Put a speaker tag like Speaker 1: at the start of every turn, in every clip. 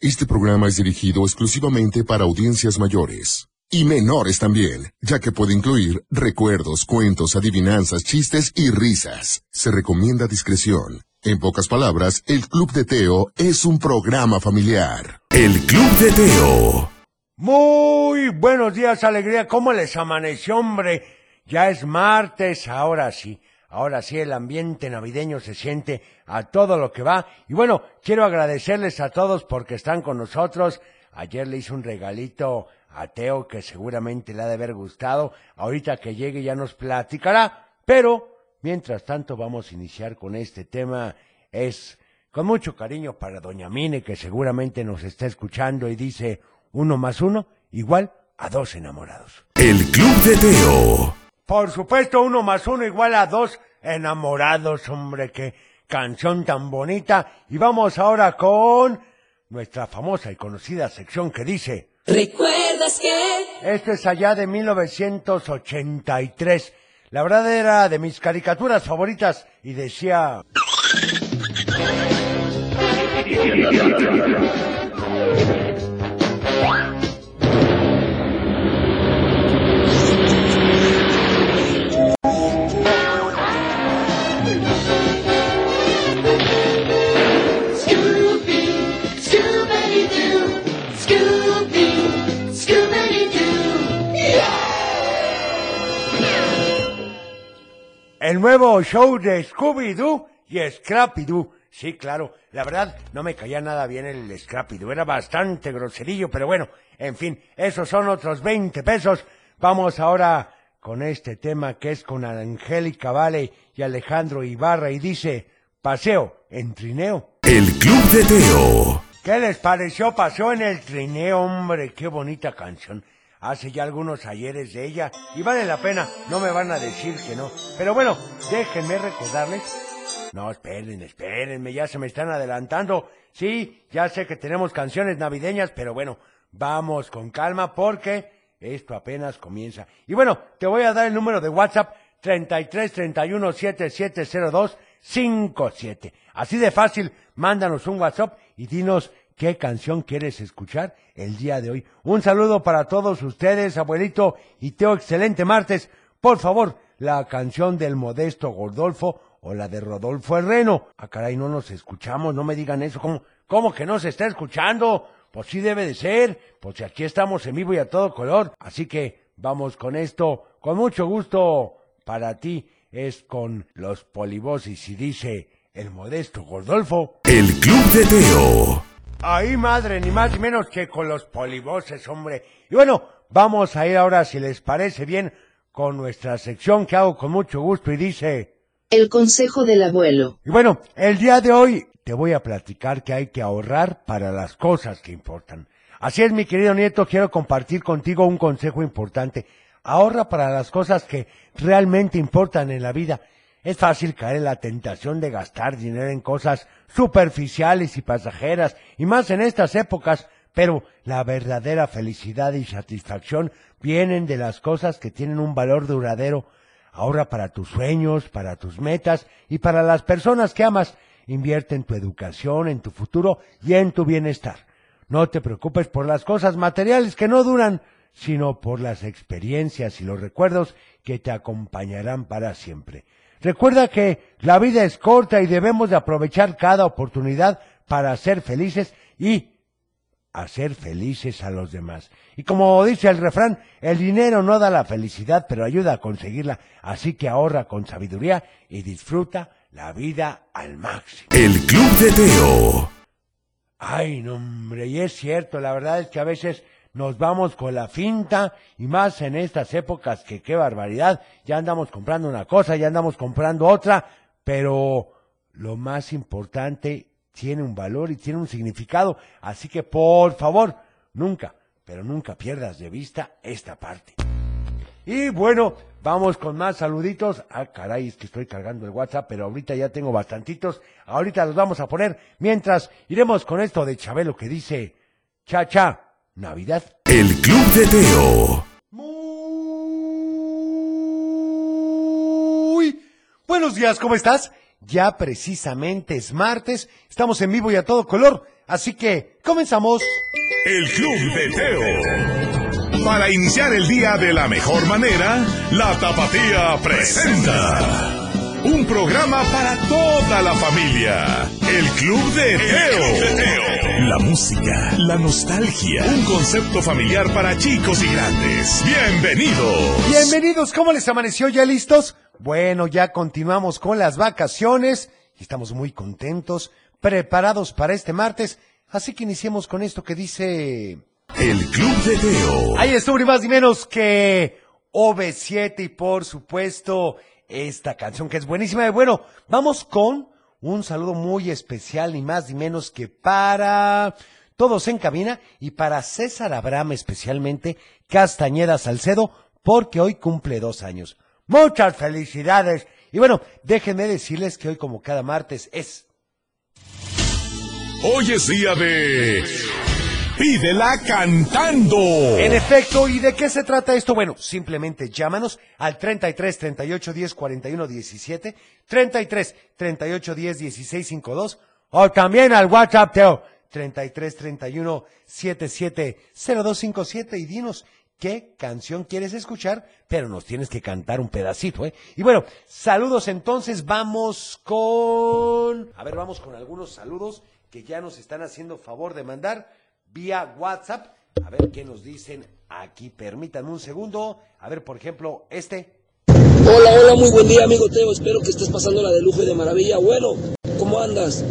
Speaker 1: Este programa es dirigido exclusivamente para audiencias mayores. Y menores también, ya que puede incluir recuerdos, cuentos, adivinanzas, chistes y risas. Se recomienda discreción. En pocas palabras, el Club de Teo es un programa familiar.
Speaker 2: El Club de Teo.
Speaker 3: Muy buenos días, alegría. ¿Cómo les amaneció, hombre? Ya es martes, ahora sí. Ahora sí, el ambiente navideño se siente a todo lo que va. Y bueno, quiero agradecerles a todos porque están con nosotros. Ayer le hice un regalito a Teo que seguramente le ha de haber gustado. Ahorita que llegue ya nos platicará. Pero, mientras tanto, vamos a iniciar con este tema. Es con mucho cariño para Doña Mine, que seguramente nos está escuchando y dice uno más uno igual a dos enamorados.
Speaker 2: El Club de Teo.
Speaker 3: Por supuesto, uno más uno igual a dos enamorados, hombre, qué canción tan bonita. Y vamos ahora con nuestra famosa y conocida sección que dice,
Speaker 4: ¿Recuerdas que?
Speaker 3: esto es allá de 1983. La verdad era de mis caricaturas favoritas y decía, nuevo show de Scooby-Doo y Scrappy-Doo. Sí, claro, la verdad no me caía nada bien el Scrappy-Doo, era bastante groserillo, pero bueno, en fin, esos son otros 20 pesos. Vamos ahora con este tema que es con Angélica Vale y Alejandro Ibarra y dice, paseo en trineo.
Speaker 2: El Club de Teo.
Speaker 3: ¿Qué les pareció? Paseo en el trineo, hombre, qué bonita canción. Hace ya algunos ayeres de ella y vale la pena, no me van a decir que no. Pero bueno, déjenme recordarles. No, esperen, espérenme, ya se me están adelantando. Sí, ya sé que tenemos canciones navideñas, pero bueno, vamos con calma porque esto apenas comienza. Y bueno, te voy a dar el número de WhatsApp 33 31 7702 57. Así de fácil, mándanos un WhatsApp y dinos qué canción quieres escuchar el día de hoy. Un saludo para todos ustedes, abuelito y Teo, excelente martes. Por favor, la canción del modesto Gordolfo o la de Rodolfo Herreno. Ah, caray, no nos escuchamos, no me digan eso. ¿Cómo, cómo que no se está escuchando? Pues sí debe de ser, pues si aquí estamos en vivo y a todo color. Así que vamos con esto, con mucho gusto para ti. Es con los polibosis y dice el modesto Gordolfo.
Speaker 2: El Club de Teo.
Speaker 3: Ahí madre, ni más ni menos que con los polivoces, hombre. Y bueno, vamos a ir ahora, si les parece bien, con nuestra sección que hago con mucho gusto y dice...
Speaker 5: El consejo del abuelo.
Speaker 3: Y bueno, el día de hoy te voy a platicar que hay que ahorrar para las cosas que importan. Así es, mi querido nieto, quiero compartir contigo un consejo importante. Ahorra para las cosas que realmente importan en la vida. Es fácil caer en la tentación de gastar dinero en cosas superficiales y pasajeras, y más en estas épocas, pero la verdadera felicidad y satisfacción vienen de las cosas que tienen un valor duradero. Ahorra para tus sueños, para tus metas y para las personas que amas. Invierte en tu educación, en tu futuro y en tu bienestar. No te preocupes por las cosas materiales que no duran, sino por las experiencias y los recuerdos que te acompañarán para siempre. Recuerda que la vida es corta y debemos de aprovechar cada oportunidad para ser felices y hacer felices a los demás. Y como dice el refrán, el dinero no da la felicidad, pero ayuda a conseguirla. Así que ahorra con sabiduría y disfruta la vida al máximo.
Speaker 2: El Club de Teo.
Speaker 3: Ay, no, hombre, y es cierto, la verdad es que a veces nos vamos con la finta y más en estas épocas que qué barbaridad, ya andamos comprando una cosa, ya andamos comprando otra, pero lo más importante tiene un valor y tiene un significado, así que por favor, nunca, pero nunca pierdas de vista esta parte. Y bueno, vamos con más saluditos. Ah, caray, es que estoy cargando el WhatsApp, pero ahorita ya tengo bastantitos. Ahorita los vamos a poner. Mientras, iremos con esto de Chabelo que dice, cha cha, Navidad.
Speaker 2: El Club de Teo.
Speaker 3: Muy buenos días, ¿cómo estás? Ya precisamente es martes, estamos en vivo y a todo color Así que, comenzamos.
Speaker 2: El Club de Teo. Para iniciar el día de la mejor manera, la Tapatía presenta. Un programa para toda la familia. El Club de Teo. La música, la nostalgia. Un concepto familiar para chicos y grandes. Bienvenidos.
Speaker 3: Bienvenidos, ¿cómo les amaneció? ¿Ya listos? Bueno, ya continuamos con las vacaciones estamos muy contentos, preparados para este martes. Así que iniciemos con esto que dice...
Speaker 2: El Club de Teo.
Speaker 3: Ahí estuvo ni más ni menos que OV7 y por supuesto esta canción que es buenísima. Y bueno, vamos con un saludo muy especial, ni más ni menos que para todos en cabina y para César Abraham especialmente, Castañeda Salcedo, porque hoy cumple dos años. Muchas felicidades. Y bueno, déjenme decirles que hoy como cada martes es
Speaker 2: Hoy es día de. Pídela cantando.
Speaker 3: En efecto, ¿y de qué se trata esto? Bueno, simplemente llámanos al 33 38 10 41 17, 33 38 10 16 52 o también al WhatsApp Teo 33 31 77 0257 y dinos qué canción quieres escuchar, pero nos tienes que cantar un pedacito, ¿eh? Y bueno, saludos entonces, vamos con... A ver, vamos con algunos saludos que ya nos están haciendo favor de mandar vía WhatsApp. A ver qué nos dicen aquí. Permítanme un segundo. A ver, por ejemplo, este.
Speaker 6: Hola, hola, muy buen día, amigo Teo. Espero que estés pasando la de lujo y de maravilla. Bueno, ¿cómo andas?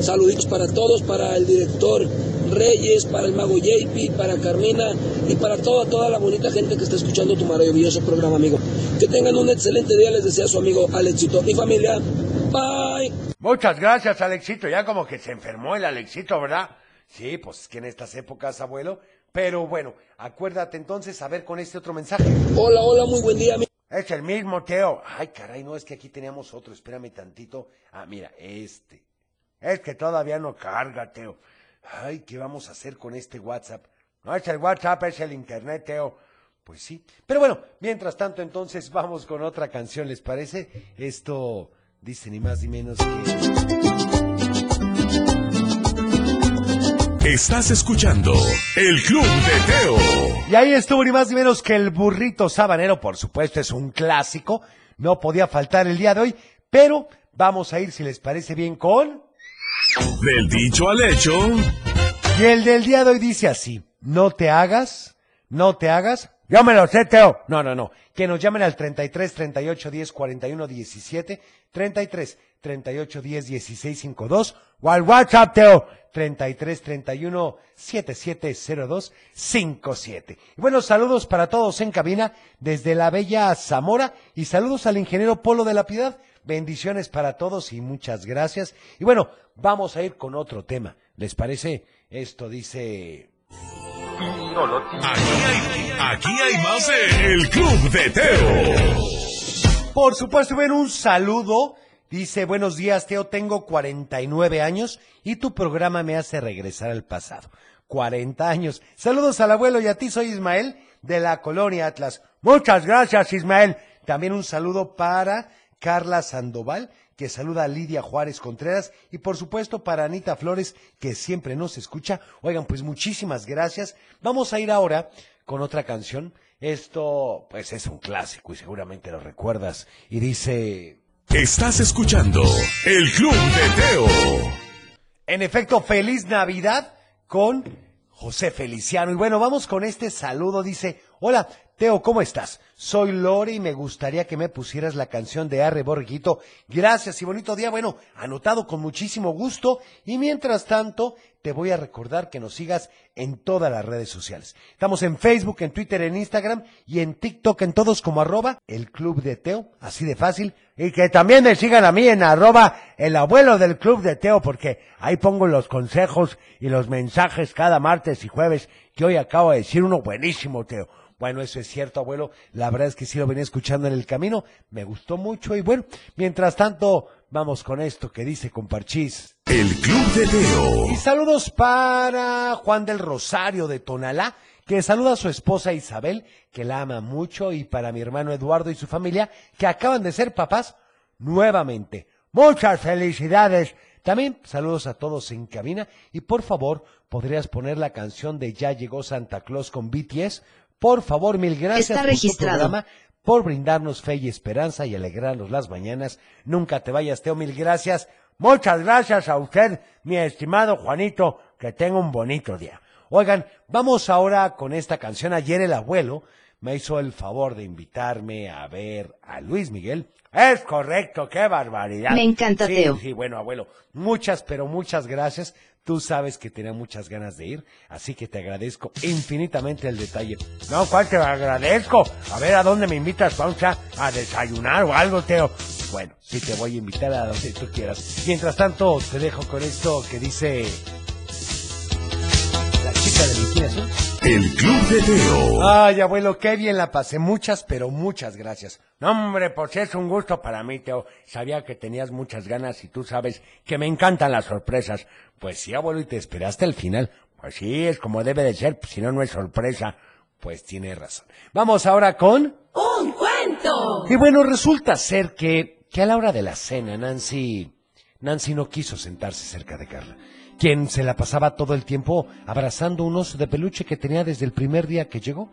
Speaker 6: Saluditos para todos, para el director Reyes, para el mago JP, para Carmina y para toda, toda la bonita gente que está escuchando tu maravilloso programa, amigo. Que tengan un excelente día, les desea su amigo Alexito y familia. Bye.
Speaker 3: Muchas gracias, Alexito. Ya como que se enfermó el Alexito, ¿verdad? Sí, pues es que en estas épocas, abuelo. Pero bueno, acuérdate entonces a ver con este otro mensaje.
Speaker 6: Hola, hola, muy buen día.
Speaker 3: Es el mismo, Teo. Ay, caray, no, es que aquí teníamos otro. Espérame tantito. Ah, mira, este. Es que todavía no carga, Teo. Ay, ¿qué vamos a hacer con este WhatsApp? No es el WhatsApp, es el Internet, Teo. Pues sí. Pero bueno, mientras tanto, entonces vamos con otra canción, ¿les parece? Esto dice ni más ni menos que...
Speaker 2: Estás escuchando El Club de Teo.
Speaker 3: Y ahí estuvo ni más ni menos que el burrito sabanero, por supuesto, es un clásico. No podía faltar el día de hoy, pero vamos a ir, si les parece bien, con...
Speaker 2: Del dicho al hecho.
Speaker 3: Y el del día de hoy dice así, no te hagas, no te hagas. Yo me lo sé, Teo. No, no, no. Que nos llamen al 33 38 10 41 17, 33 38 10 16 52 o al WhatsApp, Teo. 33 31 77 02 57. Y bueno, saludos para todos en cabina desde la bella Zamora y saludos al ingeniero Polo de la Piedad. Bendiciones para todos y muchas gracias. Y bueno, vamos a ir con otro tema. ¿Les parece? Esto dice...
Speaker 2: Aquí hay, aquí hay más de El Club de Teo.
Speaker 3: Por supuesto, ven un saludo. Dice, buenos días, Teo, tengo 49 años y tu programa me hace regresar al pasado. 40 años. Saludos al abuelo y a ti, soy Ismael de la colonia Atlas. Muchas gracias, Ismael. También un saludo para Carla Sandoval, que saluda a Lidia Juárez Contreras y por supuesto para Anita Flores, que siempre nos escucha. Oigan, pues muchísimas gracias. Vamos a ir ahora con otra canción. Esto, pues es un clásico y seguramente lo recuerdas. Y dice...
Speaker 2: Estás escuchando El Club de Teo.
Speaker 3: En efecto, feliz Navidad con José Feliciano. Y bueno, vamos con este saludo. Dice, hola, Teo, ¿cómo estás? Soy Lore y me gustaría que me pusieras la canción de Arre Borreguito. Gracias y bonito día. Bueno, anotado con muchísimo gusto. Y mientras tanto, te voy a recordar que nos sigas en todas las redes sociales. Estamos en Facebook, en Twitter, en Instagram y en TikTok, en todos como arroba el Club de Teo. Así de fácil. Y que también me sigan a mí en arroba el abuelo del Club de Teo, porque ahí pongo los consejos y los mensajes cada martes y jueves que hoy acabo de decir uno buenísimo, Teo. Bueno, eso es cierto, abuelo. La verdad es que sí lo venía escuchando en el camino. Me gustó mucho. Y bueno, mientras tanto, vamos con esto que dice Comparchís.
Speaker 2: El Club de Teo.
Speaker 3: Y saludos para Juan del Rosario de Tonalá, que saluda a su esposa Isabel, que la ama mucho, y para mi hermano Eduardo y su familia, que acaban de ser papás nuevamente. Muchas felicidades. También saludos a todos en cabina y por favor, ¿podrías poner la canción de Ya llegó Santa Claus con BTS? Por favor, mil gracias
Speaker 5: Está
Speaker 3: por tu programa, por brindarnos fe y esperanza y alegrarnos las mañanas. Nunca te vayas, Teo, mil gracias. Muchas gracias a usted, mi estimado Juanito, que tenga un bonito día. Oigan, vamos ahora con esta canción. Ayer el abuelo me hizo el favor de invitarme a ver a Luis Miguel. Es correcto, qué barbaridad.
Speaker 5: Me encanta,
Speaker 3: Sí,
Speaker 5: Teo.
Speaker 3: Sí, bueno, abuelo, muchas, pero muchas gracias. Tú sabes que tenía muchas ganas de ir, así que te agradezco infinitamente el detalle. No, ¿cuál te agradezco? A ver, ¿a dónde me invitas, Paucha? ¿A desayunar o algo, Teo? Bueno, sí te voy a invitar a donde tú quieras. Mientras tanto, te dejo con esto que dice...
Speaker 2: El Club de Teo.
Speaker 3: Ay, abuelo, qué bien la pasé. Muchas, pero muchas gracias. No, hombre, pues es un gusto para mí, Teo. Sabía que tenías muchas ganas y tú sabes que me encantan las sorpresas. Pues sí, abuelo, y te esperaste al final. Pues sí, es como debe de ser, pues si no, no es sorpresa. Pues tiene razón. Vamos ahora con...
Speaker 4: ¡Un cuento!
Speaker 3: Y bueno, resulta ser que, que a la hora de la cena, Nancy, Nancy no quiso sentarse cerca de Carla, quien se la pasaba todo el tiempo abrazando un oso de peluche que tenía desde el primer día que llegó.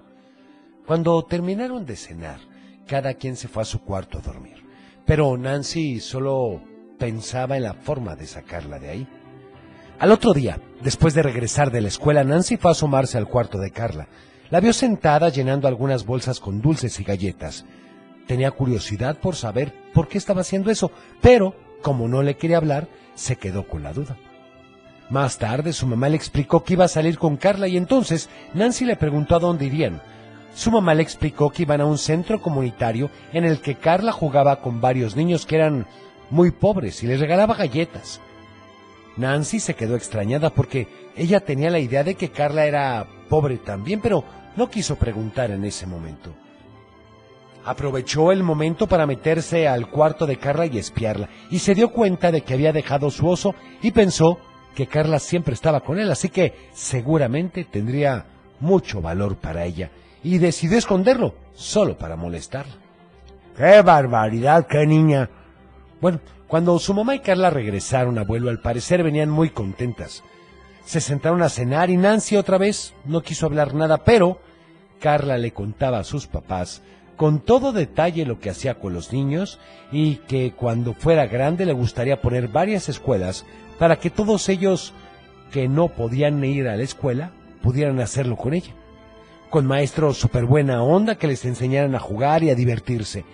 Speaker 3: Cuando terminaron de cenar, cada quien se fue a su cuarto a dormir. Pero Nancy solo pensaba en la forma de sacarla de ahí. Al otro día, después de regresar de la escuela, Nancy fue a asomarse al cuarto de Carla. La vio sentada llenando algunas bolsas con dulces y galletas. Tenía curiosidad por saber por qué estaba haciendo eso, pero, como no le quería hablar, se quedó con la duda. Más tarde, su mamá le explicó que iba a salir con Carla y entonces Nancy le preguntó a dónde irían. Su mamá le explicó que iban a un centro comunitario en el que Carla jugaba con varios niños que eran muy pobres y les regalaba galletas. Nancy se quedó extrañada porque ella tenía la idea de que Carla era pobre también, pero no quiso preguntar en ese momento. Aprovechó el momento para meterse al cuarto de Carla y espiarla, y se dio cuenta de que había dejado su oso y pensó que Carla siempre estaba con él, así que seguramente tendría mucho valor para ella, y decidió esconderlo, solo para molestarla. ¡Qué barbaridad, qué niña! Bueno, cuando su mamá y Carla regresaron, abuelo, al parecer venían muy contentas. Se sentaron a cenar y Nancy otra vez no quiso hablar nada, pero Carla le contaba a sus papás con todo detalle lo que hacía con los niños y que cuando fuera grande le gustaría poner varias escuelas para que todos ellos que no podían ir a la escuela pudieran hacerlo con ella. Con maestros súper buena onda que les enseñaran a jugar y a divertirse.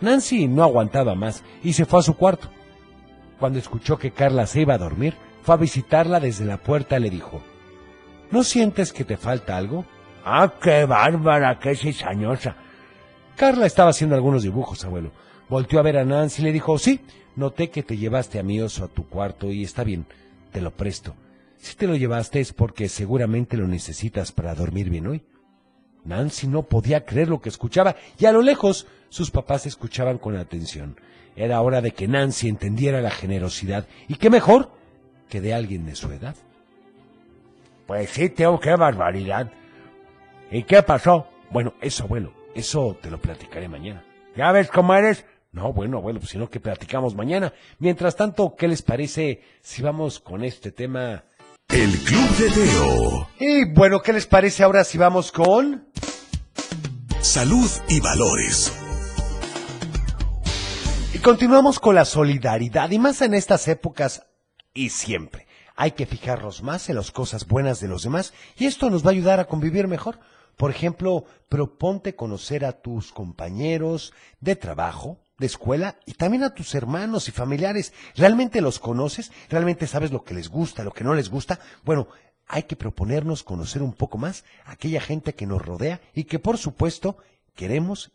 Speaker 3: Nancy no aguantaba más y se fue a su cuarto. Cuando escuchó que Carla se iba a dormir, fue a visitarla desde la puerta y le dijo, ¿No sientes que te falta algo? Ah, qué bárbara, qué cizañosa. Carla estaba haciendo algunos dibujos, abuelo. Volteó a ver a Nancy y le dijo, sí, noté que te llevaste a mi oso a tu cuarto y está bien, te lo presto. Si te lo llevaste es porque seguramente lo necesitas para dormir bien hoy. Nancy no podía creer lo que escuchaba y a lo lejos sus papás escuchaban con atención. Era hora de que Nancy entendiera la generosidad y qué mejor que de alguien de su edad. Pues sí, Teo, qué barbaridad. ¿Y qué pasó? Bueno, eso, abuelo, eso te lo platicaré mañana. ¿Ya ves cómo eres? No, bueno, abuelo, pues sino que platicamos mañana. Mientras tanto, ¿qué les parece si vamos con este tema?
Speaker 2: El Club de Teo.
Speaker 3: Y bueno, ¿qué les parece ahora si vamos con...
Speaker 2: Salud y valores.
Speaker 3: Y continuamos con la solidaridad y más en estas épocas y siempre. Hay que fijarnos más en las cosas buenas de los demás y esto nos va a ayudar a convivir mejor. Por ejemplo, proponte conocer a tus compañeros de trabajo, de escuela y también a tus hermanos y familiares. ¿Realmente los conoces? ¿Realmente sabes lo que les gusta, lo que no les gusta? Bueno, hay que proponernos conocer un poco más a aquella gente que nos rodea y que por supuesto queremos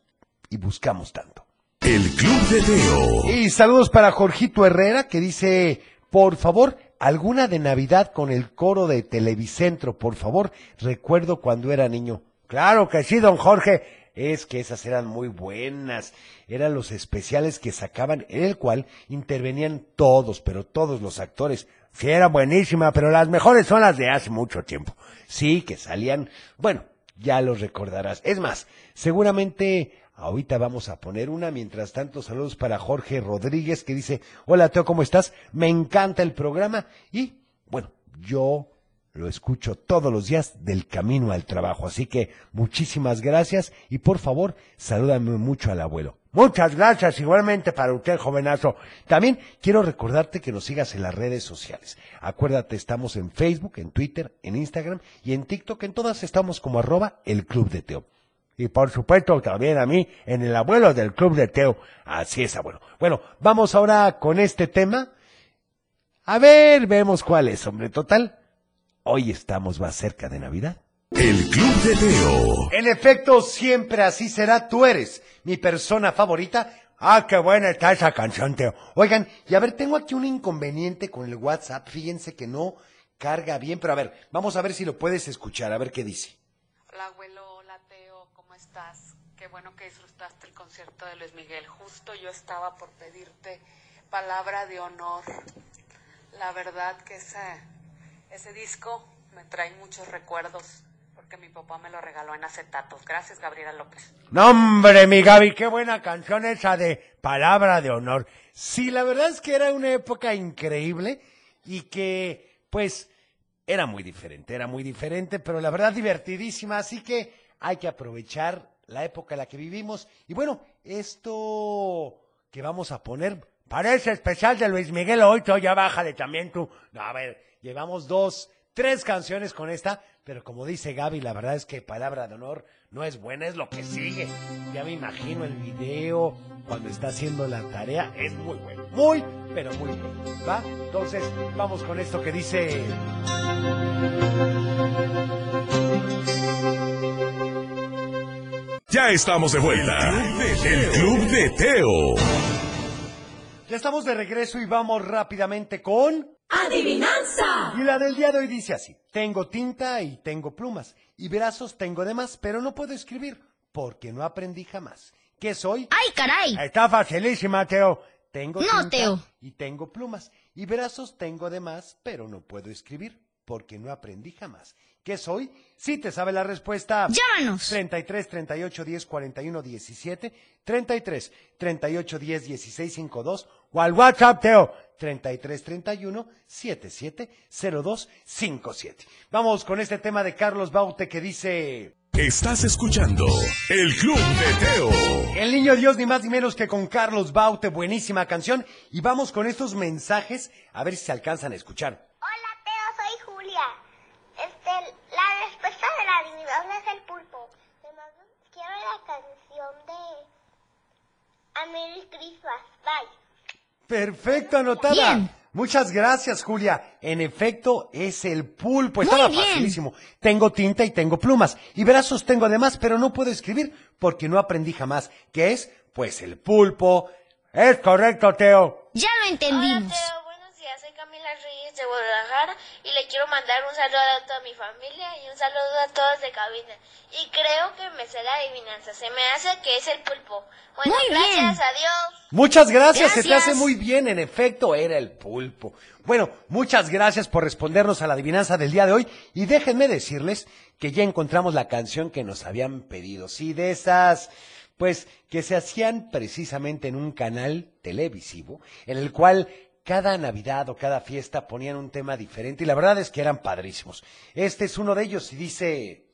Speaker 3: y buscamos tanto.
Speaker 2: El Club de Teo.
Speaker 3: Y saludos para Jorgito Herrera que dice, por favor, alguna de Navidad con el coro de Televicentro, por favor. Recuerdo cuando era niño. Claro que sí, don Jorge. Es que esas eran muy buenas. Eran los especiales que sacaban, en el cual intervenían todos, pero todos los actores. Sí, era buenísima, pero las mejores son las de hace mucho tiempo. Sí, que salían, bueno, ya los recordarás. Es más, seguramente Ahorita vamos a poner una. Mientras tanto, saludos para Jorge Rodríguez que dice, hola Teo, ¿cómo estás? Me encanta el programa. Y bueno, yo lo escucho todos los días del camino al trabajo. Así que muchísimas gracias y por favor, salúdame mucho al abuelo. Muchas gracias igualmente para usted, jovenazo. También quiero recordarte que nos sigas en las redes sociales. Acuérdate, estamos en Facebook, en Twitter, en Instagram y en TikTok. En todas estamos como arroba el Club de Teo. Y por supuesto también a mí en el abuelo del Club de Teo. Así es, abuelo. Bueno, vamos ahora con este tema. A ver, vemos cuál es, hombre. Total, hoy estamos más cerca de Navidad.
Speaker 2: El Club de Teo.
Speaker 3: En efecto, siempre así será. Tú eres mi persona favorita. Ah, qué buena está esa canción, Teo. Oigan, y a ver, tengo aquí un inconveniente con el WhatsApp. Fíjense que no carga bien, pero a ver, vamos a ver si lo puedes escuchar, a ver qué dice.
Speaker 7: Hola abuelo, hola Teo, ¿cómo estás? Qué bueno que disfrutaste el concierto de Luis Miguel. Justo yo estaba por pedirte palabra de honor. La verdad que ese, ese disco me trae muchos recuerdos porque mi papá me lo regaló en acetatos. Gracias, Gabriela López.
Speaker 3: No, hombre, mi Gaby, qué buena canción esa de Palabra de Honor. Sí, la verdad es que era una época increíble y que, pues, era muy diferente, era muy diferente, pero la verdad divertidísima, así que hay que aprovechar la época en la que vivimos. Y bueno, esto que vamos a poner parece especial de Luis Miguel hoy, ya bájale también tú. No, a ver, llevamos dos, tres canciones con esta, pero como dice Gaby, la verdad es que palabra de honor no es buena, es lo que sigue. Ya me imagino el video cuando está haciendo la tarea, es muy bueno, muy, pero muy bueno. ¿Va? Entonces, vamos con esto que dice...
Speaker 2: Ya estamos de vuelta. El Club de Teo.
Speaker 3: Ya estamos de regreso y vamos rápidamente con...
Speaker 4: ¡Adivinanza!
Speaker 3: Y la del día de hoy dice así, tengo tinta y tengo plumas, y brazos tengo de más, pero no puedo escribir, porque no aprendí jamás. ¿Qué soy?
Speaker 8: ¡Ay, caray!
Speaker 3: Está facilísima, Teo. Tengo
Speaker 8: No,
Speaker 3: tinta
Speaker 8: Teo.
Speaker 3: y tengo plumas, y brazos tengo de más, pero no puedo escribir, porque no aprendí jamás. ¿Qué soy? Si te sabe la respuesta.
Speaker 8: Llámanos.
Speaker 3: 33 38 10 41 17, 33 38 10 16 52 o al WhatsApp, Teo, 33 31 77 02 57. Vamos con este tema de Carlos Baute que dice...
Speaker 2: Estás escuchando El Club de Teo.
Speaker 3: El niño Dios ni más ni menos que con Carlos Baute, buenísima canción. Y vamos con estos mensajes a ver si se alcanzan a escuchar.
Speaker 9: Hola Teo, soy Julia. Este, la respuesta de la adivinanza es el pulpo. Además, quiero la canción de A Merry Christmas. Bye.
Speaker 3: Perfecto, anotada.
Speaker 8: Bien.
Speaker 3: Muchas gracias, Julia. En efecto, es el pulpo.
Speaker 8: Muy
Speaker 3: Estaba
Speaker 8: bien.
Speaker 3: facilísimo. Tengo tinta y tengo plumas. Y brazos tengo además, pero no puedo escribir porque no aprendí jamás. ¿Qué es? Pues el pulpo. Es correcto, Teo.
Speaker 8: Ya lo entendimos.
Speaker 9: Hola Teo, Camila Reyes de Guadalajara y le quiero mandar un saludo a toda mi familia y un saludo a todos de cabina. Y creo que me sé la adivinanza. Se me hace que es el pulpo. Bueno,
Speaker 8: Muy bien.
Speaker 9: gracias, adiós.
Speaker 3: Muchas gracias, se te
Speaker 8: Gracias.
Speaker 3: hace muy bien, en efecto, era el pulpo. Bueno, muchas gracias por respondernos a la adivinanza del día de hoy y déjenme decirles que ya encontramos la canción que nos habían pedido, sí, de esas, pues, que se hacían precisamente en un canal televisivo, en el cual cada Navidad o cada fiesta ponían un tema diferente y la verdad es que eran padrísimos. Este es uno de ellos y dice...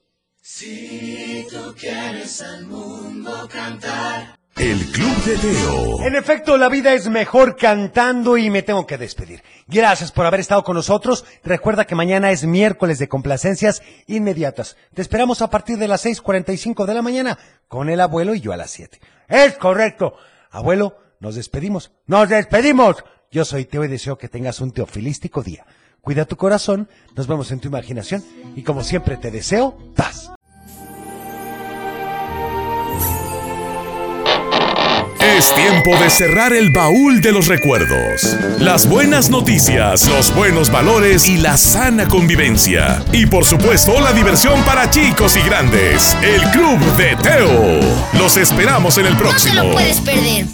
Speaker 2: El Club de Teo.
Speaker 3: En efecto, la vida es mejor cantando y me tengo que despedir. Gracias por haber estado con nosotros. Recuerda que mañana es miércoles de complacencias inmediatas. Te esperamos a partir de las 6.45 de la mañana con el abuelo y yo a las 7. Es correcto. Abuelo, nos despedimos. ¡Nos despedimos! Yo soy Teo y deseo que tengas un teofilístico día. Cuida tu corazón, nos vemos en tu imaginación y como siempre te deseo paz.
Speaker 2: Es tiempo de cerrar el baúl de los recuerdos. Las buenas noticias, los buenos valores y la sana convivencia. Y por supuesto la diversión para chicos y grandes. El Club de Teo. Los esperamos en el
Speaker 8: No te
Speaker 2: próximo.
Speaker 8: lo puedes perder.